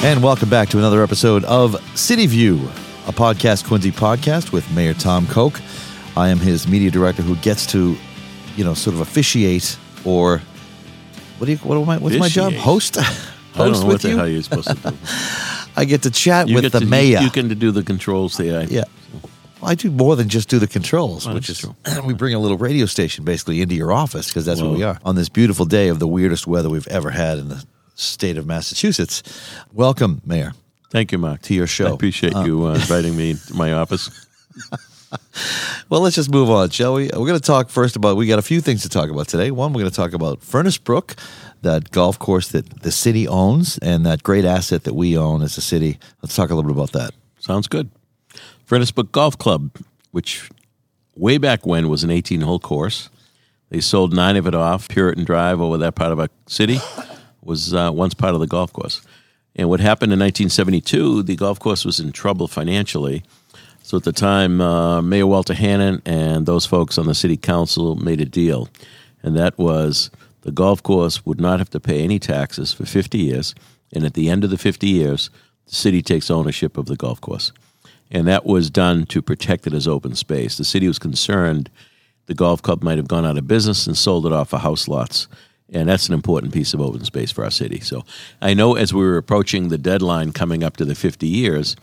And welcome back to another episode of City View, a podcast Quincy podcast with Mayor Tom Koch. I am his media director who gets to, you know, sort of officiate or what do you what am I what's my job? Officiate. Host I don't host know what the you. hell you're supposed to do. I get to chat You with the to, mayor. You, you can do the controls there. Yeah. Well, I do more than just do the controls, Well, which is that's we bring a little radio station basically into your office because that's what Well- we are on this beautiful day of the weirdest weather we've ever had in the state of Massachusetts. Welcome, Mayor. Thank you, Mark. To your show. I appreciate you uh, inviting me to my office. Well, let's just move on, shall we? We're going to talk first about. We got a few things to talk about today. One, we're going to talk about Furnace Brook, that golf course that the city owns, and that great asset that we own as a city. Let's talk a little bit about that. Sounds good. Furnace Brook Golf Club, which way back when was an 18 hole course. They sold nine of it off. Puritan Drive over that part of our city was uh, once part of the golf course. And what happened in 1972, the golf course was in trouble financially. So at the time, uh, Mayor Walter Hannon and those folks on the city council made a deal. And that was the golf course would not have to pay any taxes for 50 years. And at the end of the 50 years, the city takes ownership of the golf course. And that was done to protect it as open space. The city was concerned the golf club might have gone out of business and sold it off for house lots. And that's an important piece of open space for our city. So I know as we were approaching the deadline coming up to the 50 years,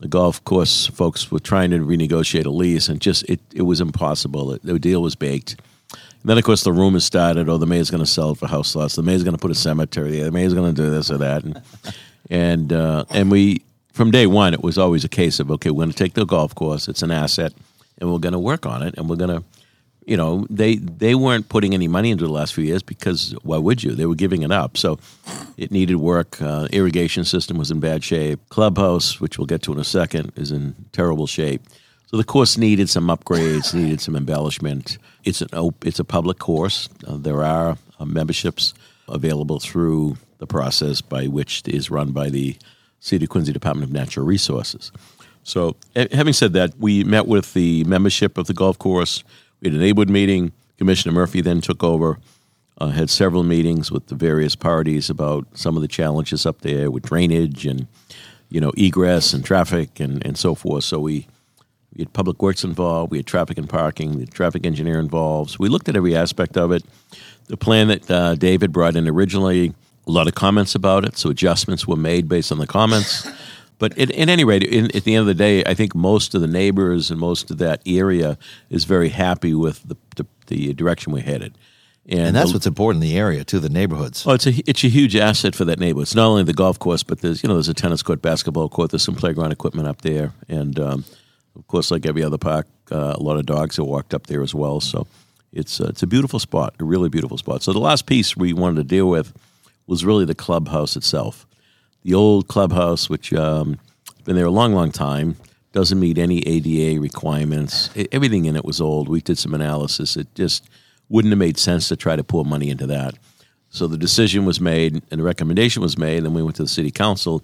the golf course folks were trying to renegotiate a lease, and just it, it was impossible. It, the deal was baked. And then, of course, the rumors started: "Oh, the mayor's going to sell it for house lots. The mayor's going to put a cemetery. The mayor's going to do this or that." And and uh, and we, from day one, it was always a case of, "Okay, we're going to take the golf course. It's an asset, and we're going to work on it, and we're going to." You know, they they weren't putting any money into the last few years because why would you? They were giving it up. So it needed work. Uh, irrigation system was in bad shape. Clubhouse, which we'll get to in a second, is in terrible shape. So the course needed some upgrades, needed some embellishment. It's an op- it's a public course. Uh, there are uh, memberships available through the process by which is run by the City of Quincy Department of Natural Resources. So, eh, having said that, we met with the membership of the golf course. We had neighborhood meeting. Commissioner Murphy then took over uh, had several meetings with the various parties about some of the challenges up there with drainage and you know egress and traffic and, and so forth. So we we had public works involved, we had traffic and parking, the traffic engineer involved. So we looked at every aspect of it. The plan that uh, David brought in originally, a lot of comments about it, so adjustments were made based on the comments. But at, at any rate, in, at the end of the day, I think most of the neighbors and most of that area is very happy with the, the, the direction we're headed. And that's the- what's important in the area too, the neighborhoods. Oh, it's a it's a huge asset for that neighborhood. It's not only the golf course, but there's you know there's a tennis court, basketball court, there's some playground equipment up there, and um, of course, like every other park, uh, a lot of dogs have walked up there as well. So it's uh, it's a beautiful spot, a really beautiful spot. So the last piece we wanted to deal with was really the clubhouse itself, the old clubhouse, which um, been there a long, long time. Doesn't meet any ADA requirements. E- Everything in it was old. We did some analysis. It just wouldn't have made sense to try to pour money into that. So the decision was made and the recommendation was made, and we went to the city council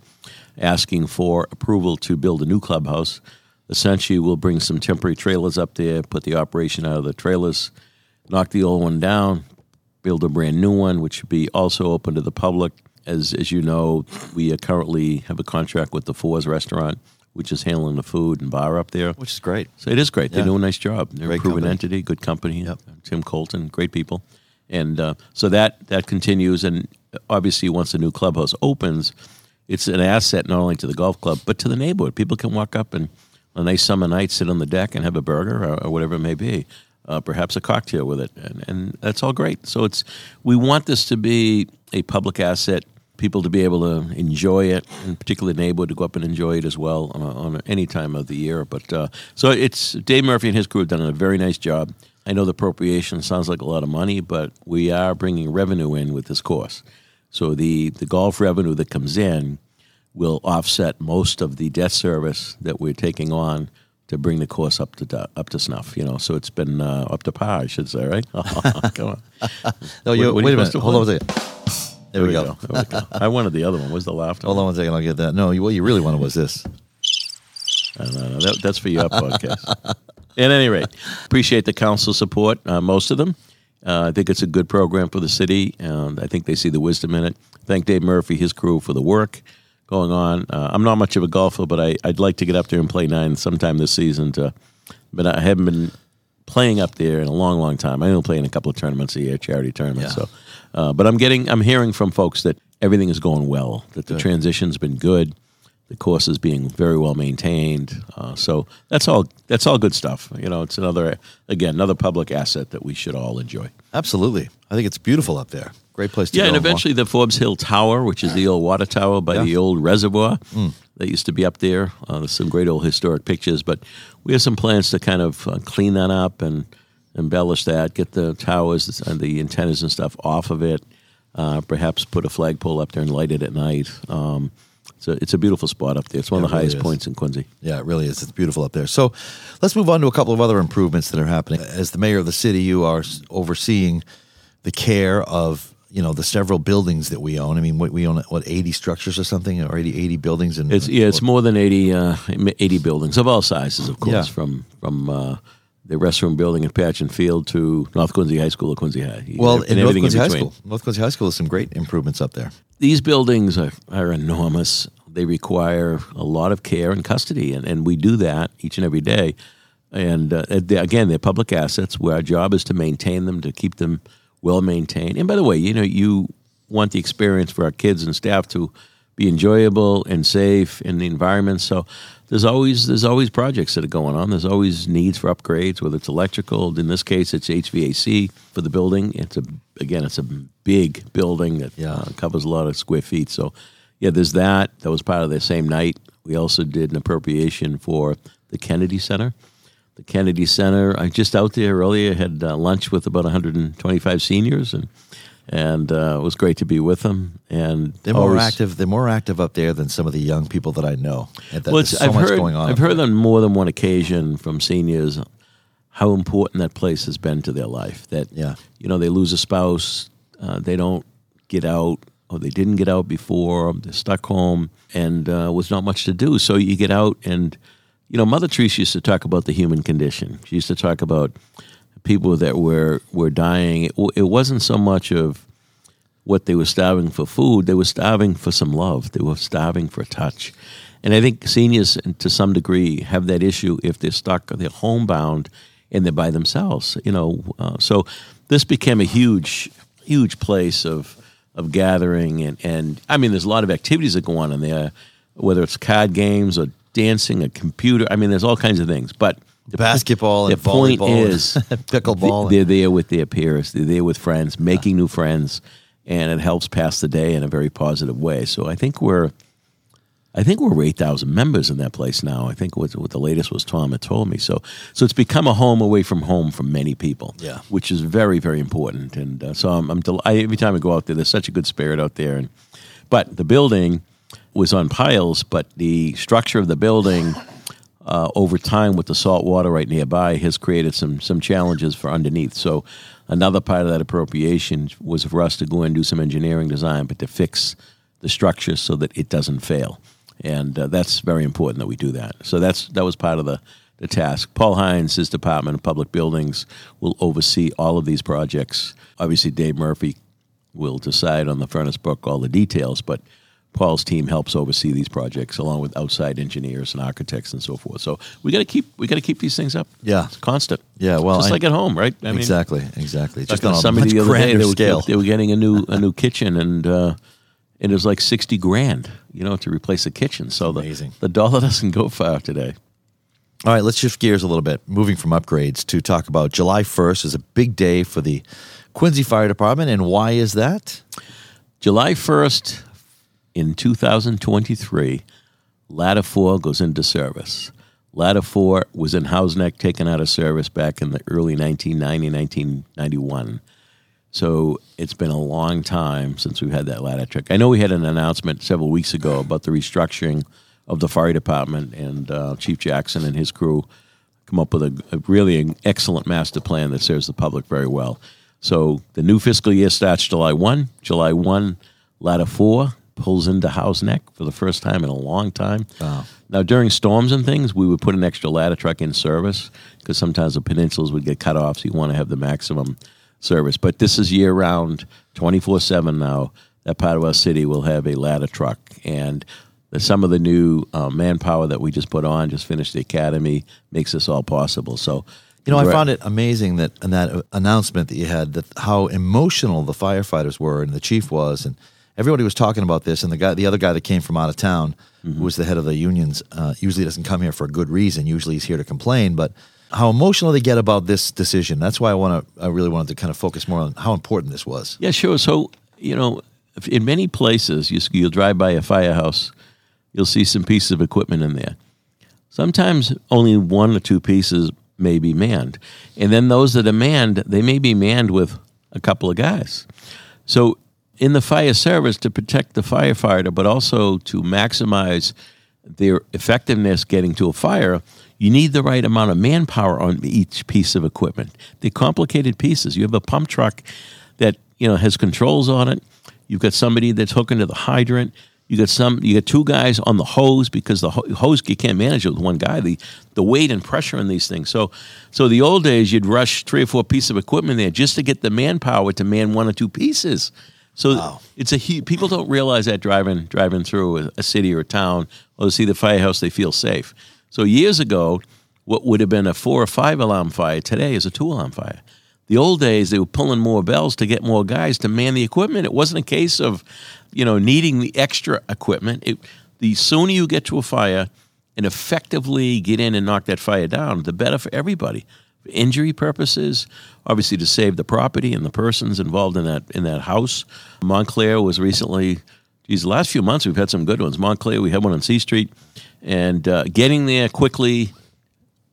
asking for approval to build a new clubhouse. Essentially, we'll bring some temporary trailers up there, put the operation out of the trailers, knock the old one down, build a brand new one, which would be also open to the public. As as you know, we currently have a contract with the Fours Restaurant, which is handling the food and bar up there. Which is great. So it is great. They do a nice job. They're Great a proven company. entity, good company. Yep. Tim Colton, great people, and uh, so that that continues. And obviously, once the new clubhouse opens, it's an asset not only to the golf club but to the neighborhood. People can walk up and on a nice summer night sit on the deck and have a burger or, or whatever it may be. Uh, perhaps a cocktail with it, and, and that's all great. So it's we want this to be a public asset, people to be able to enjoy it, and particularly the neighborhood to go up and enjoy it as well on, a, on any time of the year. But uh, so it's Dave Murphy and his crew have done a very nice job. I know the appropriation sounds like a lot of money, but we are bringing revenue in with this course. So the the golf revenue that comes in will offset most of the debt service that we're taking on to bring the course up to up to snuff. You know, so it's been uh, up to par, I should say, right? Come on. No, what wait a minute. Hold on a second. There, we go. There we go. I wanted the other one. Where's the laughter? Hold on one second. I'll get that. No, you- what you really wanted was this. I don't know. That, that's for your podcast. At any rate, appreciate the council support, uh, most of them. Uh, I think it's a good program for the city, and I think they see the wisdom in it. Thank Dave Murphy, his crew, for the work. going on. Uh, I'm not much of a golfer, but I, I'd like to get up there and play nine sometime this season. To, but I haven't been playing up there in a long, long time. I only play in a couple of tournaments a year, charity tournaments. Yeah. So, uh, but I'm getting, I'm hearing from folks that everything is going well, that the Good. transition's been good, the course is being very well maintained. Uh, so that's all, that's all good stuff. You know, it's another, again, another public asset that we should all enjoy. Absolutely. I think it's beautiful up there. Great place to Yeah, go. Yeah, and eventually the Forbes Hill Tower, which is the old water tower by Yeah. the old reservoir that used to be up there. Uh, there's some great old historic pictures, but we have some plans to kind of uh, clean that up and embellish that, get the towers and the antennas and stuff off of it. Uh, perhaps put a flagpole up there and light it at night. Um, so it's a beautiful spot up there. It's one Yeah, of the really highest is. points in Quincy. Yeah, it really is. It's beautiful up there. So let's move on to a couple of other improvements that are happening. As the mayor of the city, you are overseeing the care of you know the several buildings that we own. I mean, we own what eighty structures or something, or 80, 80 buildings. And It's yeah, it's more than 80, uh, 80 buildings of all sizes, of course, Yeah. from from uh, the restroom building at Pageant Field to North Quincy High School or Quincy High. well, and in North Quincy High. School, North Quincy High School has some great improvements up there. These buildings are, are enormous. They require a lot of care and custody, and, and we do that each and every day. And uh, they, again, they're public assets where our job is to maintain them, to keep them well maintained. And by the way, you know, you want the experience for our kids and staff to be enjoyable and safe in the environment. So there's always there's always projects that are going on. There's always needs for upgrades, whether it's electrical. In this case, it's HVAC for the building. It's a again, it's a big building that Yeah. uh, covers a lot of square feet. So yeah, there's that. That was part of the same night. We also did an appropriation for the Kennedy Center. The Kennedy Center. I just out there earlier had uh, lunch with about 125 seniors, and and uh, it was great to be with them. And They're more always- active. They're more active up there than some of the young people that I know. That, Well, so I've much heard going on. I've heard there. on more than one occasion from seniors how important that place has been to their life. That Yeah. you know they lose a spouse, uh, they don't get out, or they didn't get out before, they're stuck home, and uh, was not much to do. So you get out, and you know Mother Teresa used to talk about the human condition. She used to talk about people that were were dying. It, it wasn't so much of what they were starving for food, they were starving for some love. They were starving for a touch. And I think seniors, to some degree, have that issue if they're stuck, they're homebound, and they're by themselves. You know, uh, so this became a huge, huge place of of gathering, and and I mean, there's a lot of activities that go on in there, whether it's card games or dancing, a computer. I mean, there's all kinds of things, but. The- Basketball and the point volleyball is pickleball. They're there with their peers. They're there with friends, making new friends, and it helps pass the day in a very positive way. So I think we're, I think we're eight thousand members in that place now. I think what, what the latest was Tom had told me. So so it's become a home away from home for many people. Yeah. which is very very important. And uh, so I'm, I'm del- I, every time I go out there, there's such a good spirit out there. And but the building was on piles, but the structure of the building uh, over time with the salt water right nearby has created some some challenges for underneath. So another part of that appropriation was for us to go and do some engineering design, but to fix the structure so that it doesn't fail, and uh, that's very important that we do that. So that's that was part of the. The task. Paul Hines, his Department of Public Buildings, will oversee all of these projects. Obviously, Dave Murphy will decide on the Furnace Brook all the details, but Paul's team helps oversee these projects along with outside engineers and architects and so forth. So we got to keep we got to keep these things up. Yeah. it's constant. Yeah, well, just I- like at home, right? I exactly, exactly. Just on a somebody the other day they were, scale. they were getting a new a new kitchen and uh, and it was like sixty grand, you know, to replace a kitchen. So the Amazing. the dollar doesn't go far today. All right, let's shift gears a little bit, moving from upgrades to talk about July 1st is a big day for the Quincy Fire Department. And why is that? July 1st in 2023, Ladder 4 goes into service. Ladder 4 was in Houghs Neck, taken out of service back in the early 1990, 1991. So it's been a long time since we've had that ladder truck. I know we had an announcement several weeks ago about the restructuring of the fire department, and uh, Chief Jackson and his crew come up with a, a really excellent master plan that serves the public very well. So the new fiscal year starts July 1. July 1, Ladder 4 pulls into Houghs Neck for the first time in a long time. Wow. Now, during storms and things, we would put an extra ladder truck in service because sometimes the peninsulas would get cut off, so you want to have the maximum service. But this is year round, 24 7 now. That part of our city will have a ladder truck. And that some of the new uh, manpower that we just put on, just finished the academy, makes this all possible. So, You know, I found it amazing that in that announcement that you had that how emotional the firefighters were and the chief was, and everybody was talking about this. And the guy, the other guy that came from out of town, who was the head of the unions, uh, usually doesn't come here for a good reason. Usually he's here to complain, but how emotional they get about this decision. That's why I want to. I really wanted to kind of focus more on how important this was. Yeah, sure. So, you know, in many places, you, you'll drive by a firehouse, you'll see some pieces of equipment in there. Sometimes only one or two pieces may be manned. And then those that are manned, they may be manned with a couple of guys. So, in the fire service, to protect the firefighter, but also to maximize their effectiveness getting to a fire, you need the right amount of manpower on each piece of equipment. They're complicated pieces. You have a pump truck that you know has controls on it. You've got somebody that's hooking to the hydrant. You got some. You got two guys on the hose because the ho- hose you can't manage it with one guy. The the weight and pressure on these things. So so the old days you'd rush three or four pieces of equipment there just to get the manpower to man one or two pieces. So it's a people don't realize that driving driving through a, a city or a town or to see the firehouse they feel safe. So years ago, what would have been a four or five alarm fire today is a two alarm fire. The old days they were pulling more bells to get more guys to man the equipment. It wasn't a case of, you know, needing the extra equipment. It, the sooner you get to a fire and effectively get in and knock that fire down, the better for everybody. Injury purposes, obviously to save the property and the persons involved in that in that house. Montclair was recently, these last few months we've had some good ones. Montclair, we had one on C Street, and uh, getting there quickly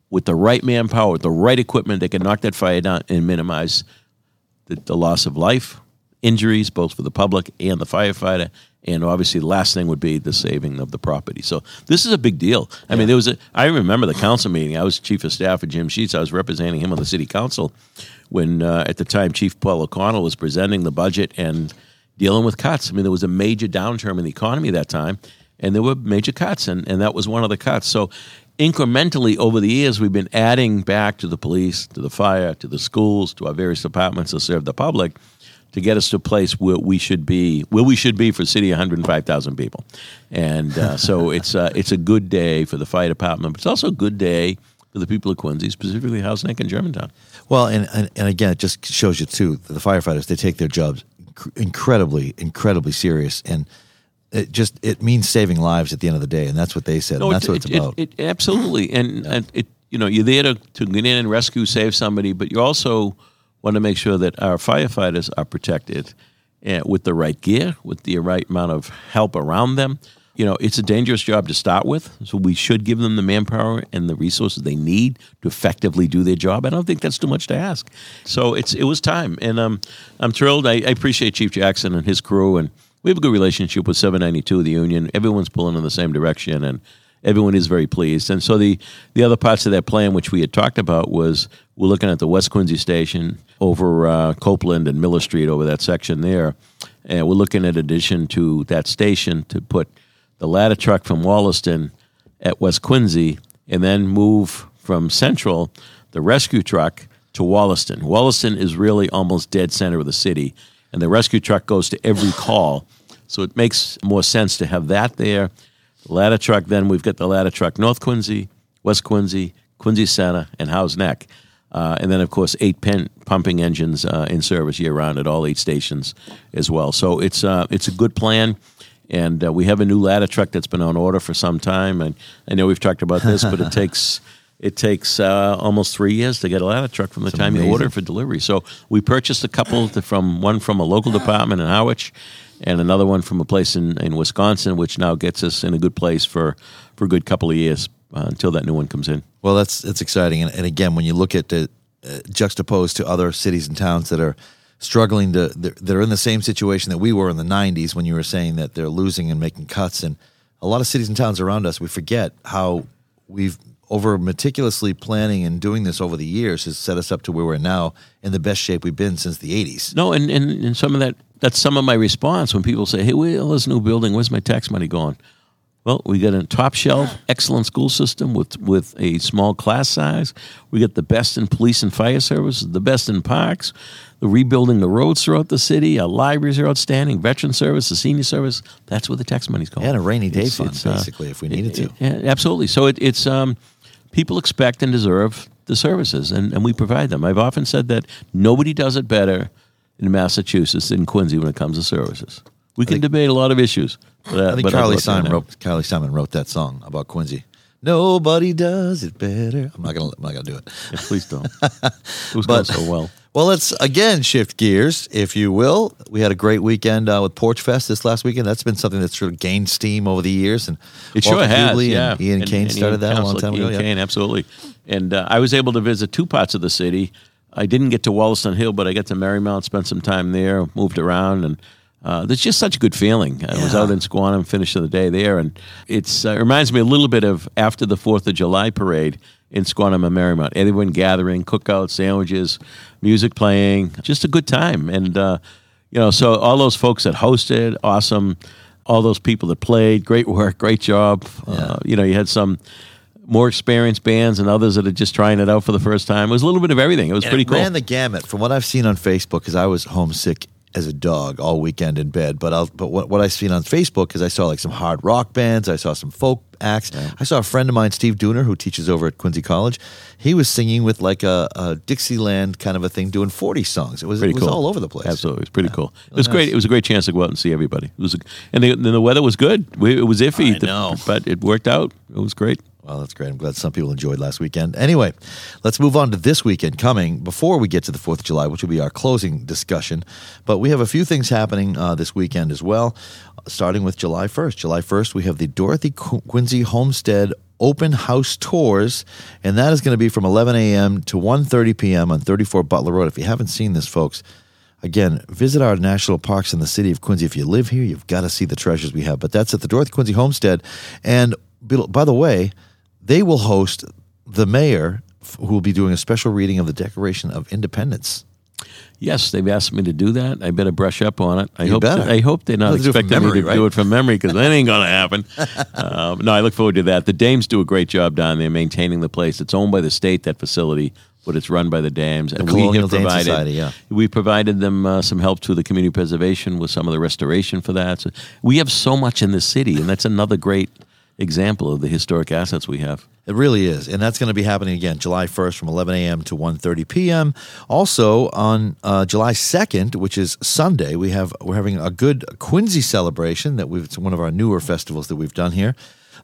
with the right manpower, with the right equipment, they can knock that fire down and minimize the, the loss of life, injuries, both for the public and the firefighter. And obviously, the last thing would be the saving of the property. So this is a big deal. I mean, there was a. I remember the council meeting. I was chief of staff for Jim Sheets. I was representing him on the city council when, uh, at the time, Chief Paul O'Connell was presenting the budget and dealing with cuts. I mean, there was a major downturn in the economy that time, and there were major cuts, and, and that was one of the cuts. So incrementally over the years, we've been adding back to the police, to the fire, to the schools, to our various departments to serve the public to get us to a place where we should be, where we should be for a city of 105,000 people. And uh, so it's, uh, it's a good day for the fire department, but it's also a good day for the people of Quincy, specifically Houghs Neck and Germantown. Well, and, and and again, it just shows you too that the firefighters they take their jobs incredibly, incredibly serious, and it just it means saving lives at the end of the day, and that's what they said, and that's it, what it's it- about. It, absolutely, and, and it you know you're there to, to get in and rescue, save somebody, but you're also want to make sure that our firefighters are protected uh, with the right gear, with the right amount of help around them. You know, it's a dangerous job to start with, so we should give them the manpower and the resources they need to effectively do their job. I don't think that's too much to ask. So it's it was time, and um, I'm thrilled. I, I appreciate Chief Jackson and his crew, and we have a good relationship with 792, the union. Everyone's pulling in the same direction, and everyone is very pleased. And so the the other parts of that plan, which we had talked about, was we're looking at the West Quincy station over uh, Copeland and Miller Street over that section there, and we're looking at addition to that station to put the ladder truck from Wollaston at West Quincy, and then move from Central the rescue truck to Wollaston. Wollaston is really almost dead center of the city, and the rescue truck goes to every call. So it makes more sense to have that there. Ladder truck, then we've got the ladder truck North Quincy, West Quincy, Quincy Center, and Houghs Neck. Uh, and then, of course, eight pen pumping engines uh, in service year round at all eight stations as well. So it's uh, it's a good plan, and uh, we have a new ladder truck that's been on order for some time. And I know we've talked about this, but it takes it takes uh, almost three years to get a ladder truck from the time you amazing. order for delivery. So we purchased a couple from one from a local department in Harwich, and another one from a place in, in Wisconsin, which now gets us in a good place for for a good couple of years uh, until that new one comes in. Well, that's that's exciting, and, and again, when you look at the uh, juxtaposed to other cities and towns that are struggling to they're in the same situation that we were in the '90s when you were saying that they're losing and making cuts, and a lot of cities and towns around us, we forget how we've over meticulously planning and doing this over the years has set us up to where we're now in the best shape we've been since the '80s. No, and, and, and some of that, that's some of my response when people say, hey, where's this new building? Where's my tax money going? Well, we got a top shelf, excellent school system with with a small class size. We got the best in police and fire services, the best in parks. The rebuilding the roads throughout the city. Our libraries are outstanding. Veteran service, the senior service. That's where the tax money's going. And a rainy day It's- fund, it's, uh, basically, if we needed to. yeah, absolutely. So it, it's um, people expect and deserve the services, and, and we provide them. I've often said that nobody does it better in Massachusetts than Quincy when it comes to services. We can debate a lot of issues. But, uh, I think but Carly Simon wrote Carly Simon wrote that song about Quincy. Nobody does it better. I'm not gonna I'm not gonna do it. yeah, please don't. It was going so well. Well, let's again shift gears, if you will. We had a great weekend uh, with Porch Fest this last weekend. That's been something that's sort of gained steam over the years, and It sure Walter has. Hubley yeah, and Ian And- Cain and started Ian that a long time ago. Ian Yeah. Cain, absolutely. And uh, I was able to visit two parts of the city. I didn't get to Wollaston Hill, but I got to Merrymount, spent some time there, moved around, and uh, there's just such a good feeling. I was out in Squantum, finished the day there, and it's uh, it reminds me a little bit of after the Fourth of July parade in Squantum and Merrymount. Everyone gathering, cookouts, sandwiches, music playing, just a good time. And uh, you know, so all those folks that hosted, awesome. All those people that played, great work, great job. Uh, you know, you had some more experienced bands and others that are just trying it out for the first time. It was a little bit of everything. It was And pretty it cool. ran the gamut from what I've seen on Facebook because I was homesick as a dog all weekend in bed. But I'll, but what, what I've seen on Facebook is I saw like some hard rock bands, I saw some folk acts. I saw a friend of mine, Steve Dooner, who teaches over at Quincy College. He was singing with like a, a Dixieland kind of a thing, doing forty songs. It was pretty it was cool. all over the place. Absolutely, it was pretty cool. It was great. It was a great chance to go out and see everybody. It was, a, and the, and the weather was good. We, it was iffy, I know. but it worked out. It was great. Well, that's great. I'm glad some people enjoyed last weekend. Anyway, let's move on to this weekend coming before we get to the 4th of July, which will be our closing discussion. But we have a few things happening uh, this weekend as well, starting with July 1st. July 1st, we have the Dorothy Qu- Quincy Homestead Open House Tours, and that is going to be from 11 a.m. to 1.30 p.m. on 34 Butler Road. If you haven't seen this, folks, Again, visit our national parks in the city of Quincy. If you live here, you've got to see the treasures we have. But that's at the Dorothy Quincy Homestead. And by the way, they will host the mayor, who will be doing a special reading of the Declaration of Independence. Yes, they've asked me to do that. I better brush up on it. I You hope. better. I hope they're not You have to do it from expecting memory, me to right? do it from memory because that ain't going to happen. um, no, I look forward to that. The Dames do a great job down there maintaining the place. It's owned by the state that facility, but it's run by the Dames. and we Colonial have Dame provided. Society, yeah. We provided them uh, some help to the community preservation with some of the restoration for that. So we have so much in the city, and that's another great example of the historic assets we have. It really is, and that's going to be happening again July 1st from 11 a.m. to 1:30 p.m. Also on uh, July 2nd, which is Sunday, we have we're having a good Quincy celebration that we've it's one of our newer festivals that we've done here.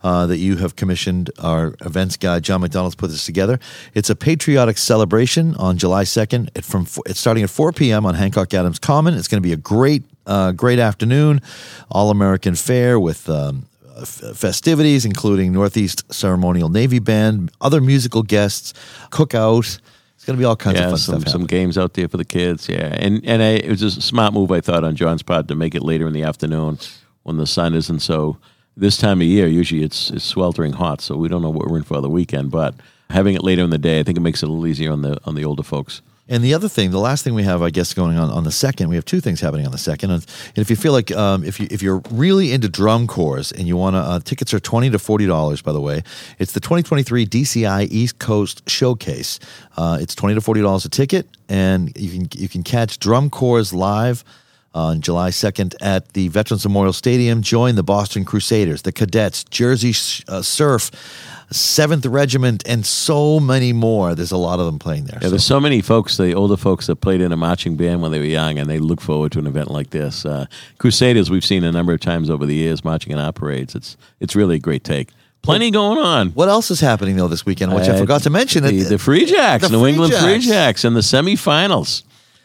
Uh, that you have commissioned our events guy John McDonald's put this together. It's a patriotic celebration on July 2nd. It from it's starting at 4 p.m. on Hancock Adams Common. It's going to be a great uh, great afternoon, all American fare with um, festivities, including Northeast Ceremonial Navy Band, other musical guests, cookout. It's going to be all kinds of fun some, stuff. some games out there for the kids. Yeah, and and I, it was a smart move I thought on John's part to make it later in the afternoon when the sun isn't so. This time of year, usually it's it's sweltering hot, so we don't know what we're in for the weekend. But having it later in the day, I think it makes it a little easier on the on the older folks. And the other thing, the last thing we have, I guess, going on on the second, we have two things happening on the second. And if you feel like um, if you if you're really into drum corps and you want to, uh, tickets are twenty to forty dollars. By the way, it's the 2023 DCI East Coast Showcase. Uh, it's twenty to forty dollars a ticket, and you can you can catch drum corps live. On July 2nd at the Veterans Memorial Stadium, join the Boston Crusaders, the Cadets, Jersey uh, Surf, 7th Regiment, and so many more. There's a lot of them playing there. Yeah, there's so many folks, the older folks that played in a marching band when they were young, and they look forward to an event like this. Uh, Crusaders, we've seen a number of times over the years marching in our parades. It's it's really a great take. Plenty going on. What else is happening though this weekend, which I Uh, forgot to mention? The, the Free Jacks, the New Free England Free Jacks. Jacks, in the semifinals,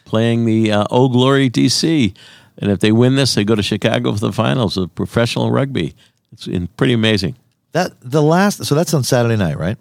playing the uh, Old Glory DC. And if they win this, they go to Chicago for the finals of professional rugby. It's in, pretty amazing. that the last, so that's on Saturday night, right?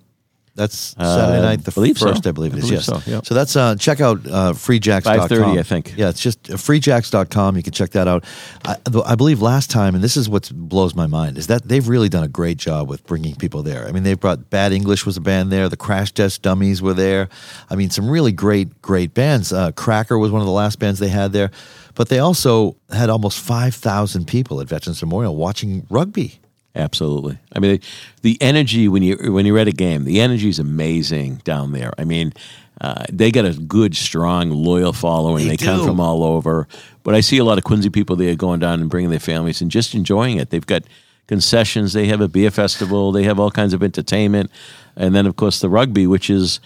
That's Saturday Uh, night, the believe so. first, I believe it I is. believe yes. so. So that's uh, check out uh, freejacks.com. 5:30, I think. Yeah, it's just uh, freejacks.com. You can check that out. I, I believe last time, and this is what blows my mind, is that they've really done a great job with bringing people there. I mean, they've brought Bad English was a band there. The Crash Test Dummies were there. I mean, some really great, great bands. Uh, Cracker was one of the last bands they had there. But they also had almost 5,000 people at Veterans Memorial watching rugby. Absolutely. I mean, the energy when you when you're at a game, the energy is amazing down there. I mean, uh, they got a good, strong, loyal following. They They, come from all over. But I see a lot of Quincy people there going down and bringing their families and just enjoying it. They've got concessions. They have a beer festival. They have all kinds of entertainment, and then of course the rugby, which is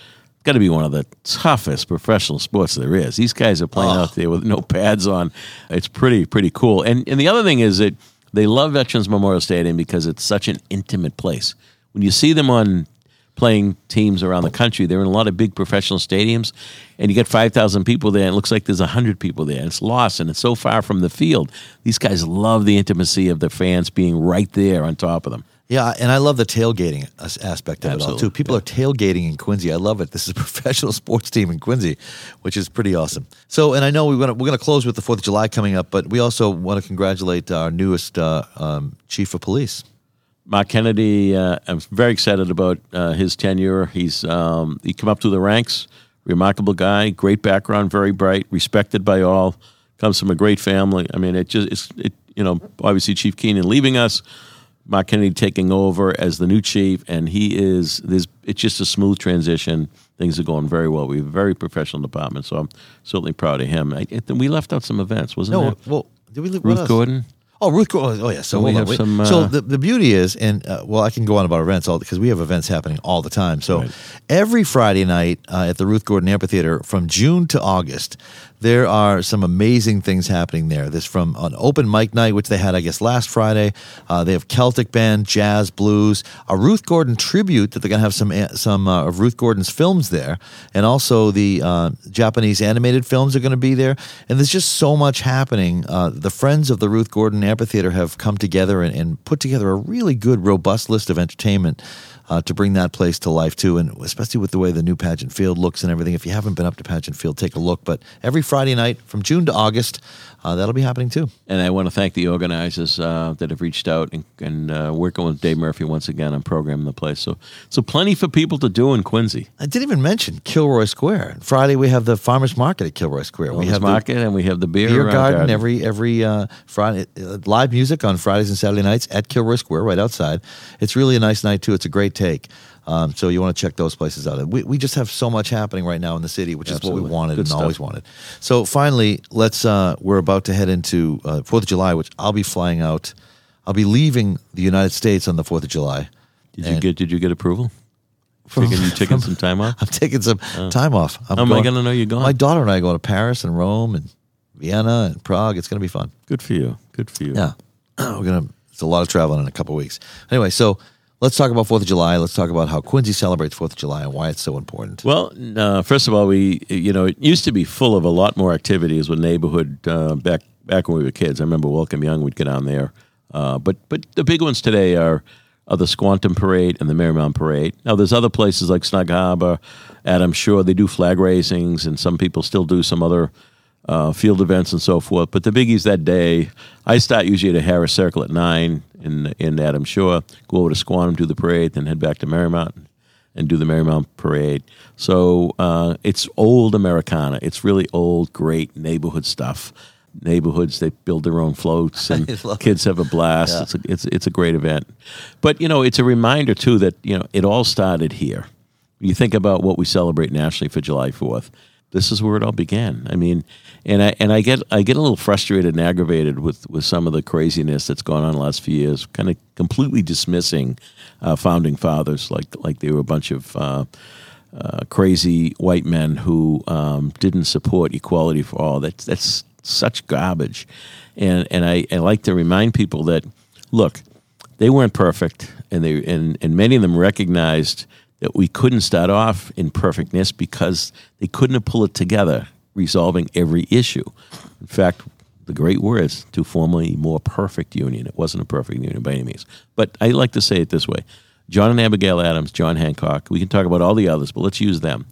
got to be one of the toughest professional sports there is. These guys are playing out there with no pads on. It's pretty pretty cool. And and the other thing is that they love Veterans Memorial Stadium because it's such an intimate place. When you see them on playing teams around the country, they're in a lot of big professional stadiums, and you get five thousand people there. And it looks like there's hundred people there. It's lost, and it's so far from the field. These guys love the intimacy of the fans being right there on top of them. Yeah, and I love the tailgating aspect of it all too. People are tailgating in Quincy. I love it. This is a professional sports team in Quincy, which is pretty awesome. So, and I know we're gonna we're gonna close with the Fourth of July coming up, but we also want to congratulate our newest uh, um, chief of police. Mark Kennedy, uh, I'm very excited about uh, his tenure. He's um, he come up through the ranks, remarkable guy, great background, very bright, respected by all. Comes from a great family. I mean, it just it's it you know obviously Chief Keenan leaving us, Mark Kennedy taking over as the new chief, and he is there's it's just a smooth transition. Things are going very well. We have a very professional department, so I'm certainly proud of him. I, I, we left out some events, wasn't it? No, there? well, did we leave Ruth else? Gordon. Oh, Ruth Gordon. Oh, yeah. So, we on, have some, uh, so the, the beauty is, and uh, well, I can go on about events all because we have events happening all the time. So Right. every Friday night uh, at the Ruth Gordon Amphitheater from June to August, there are some amazing things happening there. This from an open mic night, which they had, I guess, last Friday. Uh, they have Celtic band, jazz, blues, a Ruth Gordon tribute that they're going to have some uh, some uh, of Ruth Gordon's films there, and also the uh, Japanese animated films are going to be there. And there's just so much happening. Uh, the friends of the Ruth Gordon Amphitheater have come together and, and put together a really good, robust list of entertainment uh, to bring that place to life too, and especially with the way the new Pageant Field looks and everything. If you haven't been up to Pageant Field, take a look. But every Friday night from June to August, uh, that'll be happening too. And I want to thank the organizers uh, that have reached out and, and uh, working with Dave Murphy once again on programming the place. So, so plenty for people to do in Quincy. I didn't even mention Kilroy Square. Friday we have the farmers market at Kilroy Square. we We have have the market and we have the beer, beer uh, garden, every every uh, Friday. Uh, live music on Fridays and Saturday nights at Kilroy Square, right outside. It's really a nice night too. It's a great take. Um, so you want to check those places out. We, we just have so much happening right now in the city, which is what we wanted Good and stuff. always wanted. So finally, let's. Uh, we're about to head into uh, Fourth of July, which I'll be flying out. I'll be leaving the United States on the Fourth of July. Did you get Did you get approval? Taking, you taking some time off? I'm taking some time off. I'm How am I going to know you're gone? My daughter and I are going to Paris and Rome and Vienna and Prague. It's going to be fun. Good for you. Good for you. Yeah, we're gonna. It's a lot of traveling in a couple of weeks. Anyway, so let's talk about Fourth of July. Let's talk about how Quincy celebrates Fourth of July and why it's so important. Well, uh, first of all, we you know it used to be full of a lot more activities with neighborhood uh, back back when we were kids. I remember Welcome Young would get on there, uh, but but the big ones today are are the Squantum Parade and the Merrymount Parade. Now, there's other places like Snug Harbor, Adams Shore. They do flag raisings, and some people still do some other uh, field events and so forth. But the biggies that day, I start usually at a Harris Circle at nine in in Adams Shore, go over to Squantum, do the parade, then head back to Merrymount and do the Merrymount Parade. So uh, it's old Americana. It's really old, great neighborhood stuff. Neighborhoods they build their own floats and kids have a blast. Yeah. It's a, it's it's a great event. But you know, it's a reminder too that you know it all started here. You think about what we celebrate nationally for July Fourth. This is where it all began. I mean, and I and I get I get a little frustrated and aggravated with with some of the craziness that's gone on the last few years. Kind of completely dismissing uh, founding fathers like like they were a bunch of. Uh, uh, crazy white men who um, didn't support equality for all. That's that's such garbage, and and I, I like to remind people that look, they weren't perfect, and they and and many of them recognized that we couldn't start off in perfectness because they couldn't have pulled it together, resolving every issue. In fact. The great words to form a more perfect union. It wasn't a perfect union by any means. But I like to say it this way John and Abigail Adams, John Hancock, we can talk about all the others, but let's use them.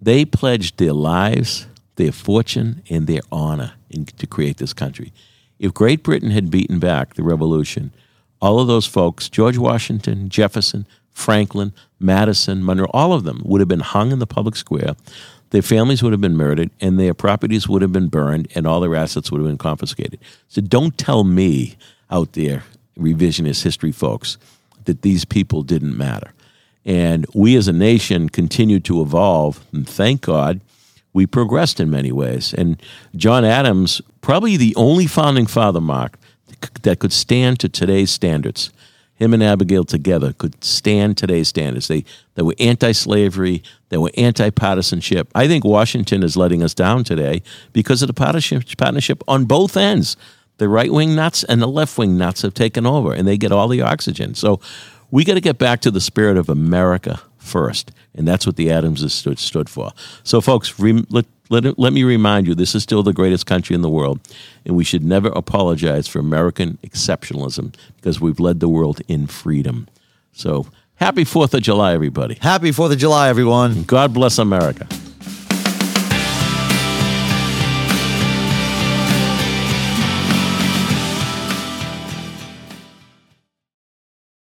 They pledged their lives, their fortune, and their honor in, to create this country. If Great Britain had beaten back the revolution, all of those folks, George Washington, Jefferson, Franklin, Madison, Monroe, all of them would have been hung in the public square. Their families would have been murdered, and their properties would have been burned, and all their assets would have been confiscated. So don't tell me out there revisionist history folks that these people didn't matter. And we as a nation continued to evolve, and thank God we progressed in many ways. And John Adams, probably the only founding father, Mark, that could stand to today's standards. Him and Abigail together could stand today's standards. They, they were anti slavery, they were anti partisanship. I think Washington is letting us down today because of the partnership, partnership on both ends. The right wing nuts and the left wing nuts have taken over, and they get all the oxygen. So we got to get back to the spirit of America first, and that's what the Adams stood, stood for. So, folks, let, let, let me remind you this is still the greatest country in the world, and we should never apologize for American exceptionalism because we've led the world in freedom. So, happy 4th of July, everybody. Happy 4th of July, everyone. God bless America.